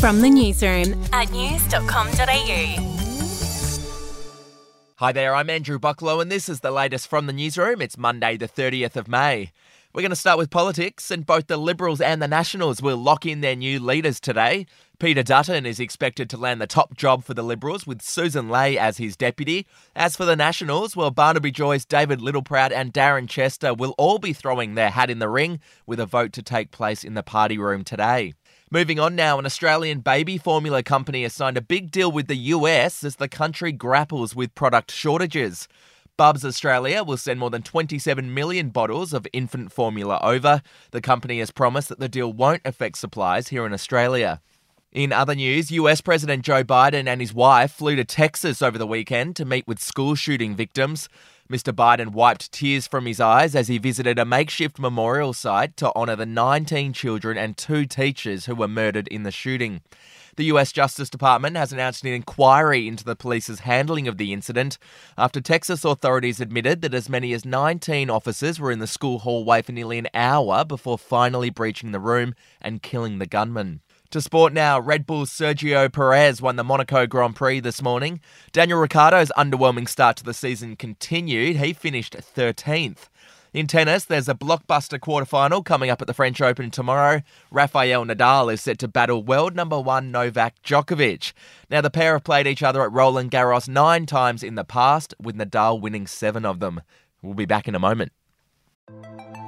From the newsroom at news.com.au. Hi there, I'm Andrew Bucklow, and this is the latest from the newsroom. It's Monday, the 30th of May. We're going to start with politics, and both the Liberals and the Nationals will lock in their new leaders today. Peter Dutton is expected to land the top job for the Liberals with Susan Ley as his deputy. As for the Nationals, well, Barnaby Joyce, David Littleproud, and Darren Chester will all be throwing their hat in the ring with a vote to take place in the party room today. Moving on now, an Australian baby formula company has signed a big deal with the US as the country grapples with product shortages. Bubs Australia will send more than 27 million bottles of infant formula over. The company has promised that the deal won't affect supplies here in Australia. In other news, US President Joe Biden and his wife flew to Texas over the weekend to meet with school shooting victims. Mr. Biden wiped tears from his eyes as he visited a makeshift memorial site to honour the 19 children and two teachers who were murdered in the shooting. The US Justice Department has announced an inquiry into the police's handling of the incident after Texas authorities admitted that as many as 19 officers were in the school hallway for nearly an hour before finally breaching the room and killing the gunman. To sport now, Red Bull's Sergio Perez won the Monaco Grand Prix this morning. Daniel Ricciardo's underwhelming start to the season continued. He finished 13th. In tennis, there's a blockbuster quarterfinal coming up at the French Open tomorrow. Rafael Nadal is set to battle world number one Novak Djokovic. Now, the pair have played each other at Roland Garros nine times in the past, with Nadal winning seven of them. We'll be back in a moment.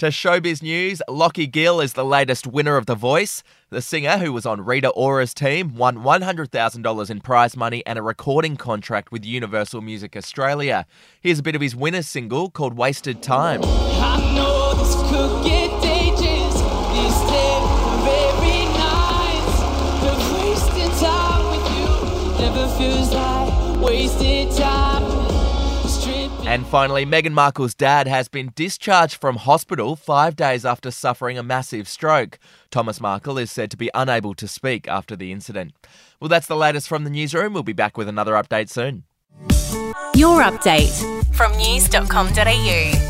To showbiz news, Lachie Gill is the latest winner of The Voice. The singer, who was on Rita Ora's team, won $100,000 in prize money and a recording contract with Universal Music Australia. Here's a bit of his winner's single called Wasted Time. Wasted time. And finally, Meghan Markle's dad has been discharged from hospital five days after suffering a massive stroke. Thomas Markle is said to be unable to speak after the incident. Well, that's the latest from the newsroom. We'll be back with another update soon. Your update from news.com.au.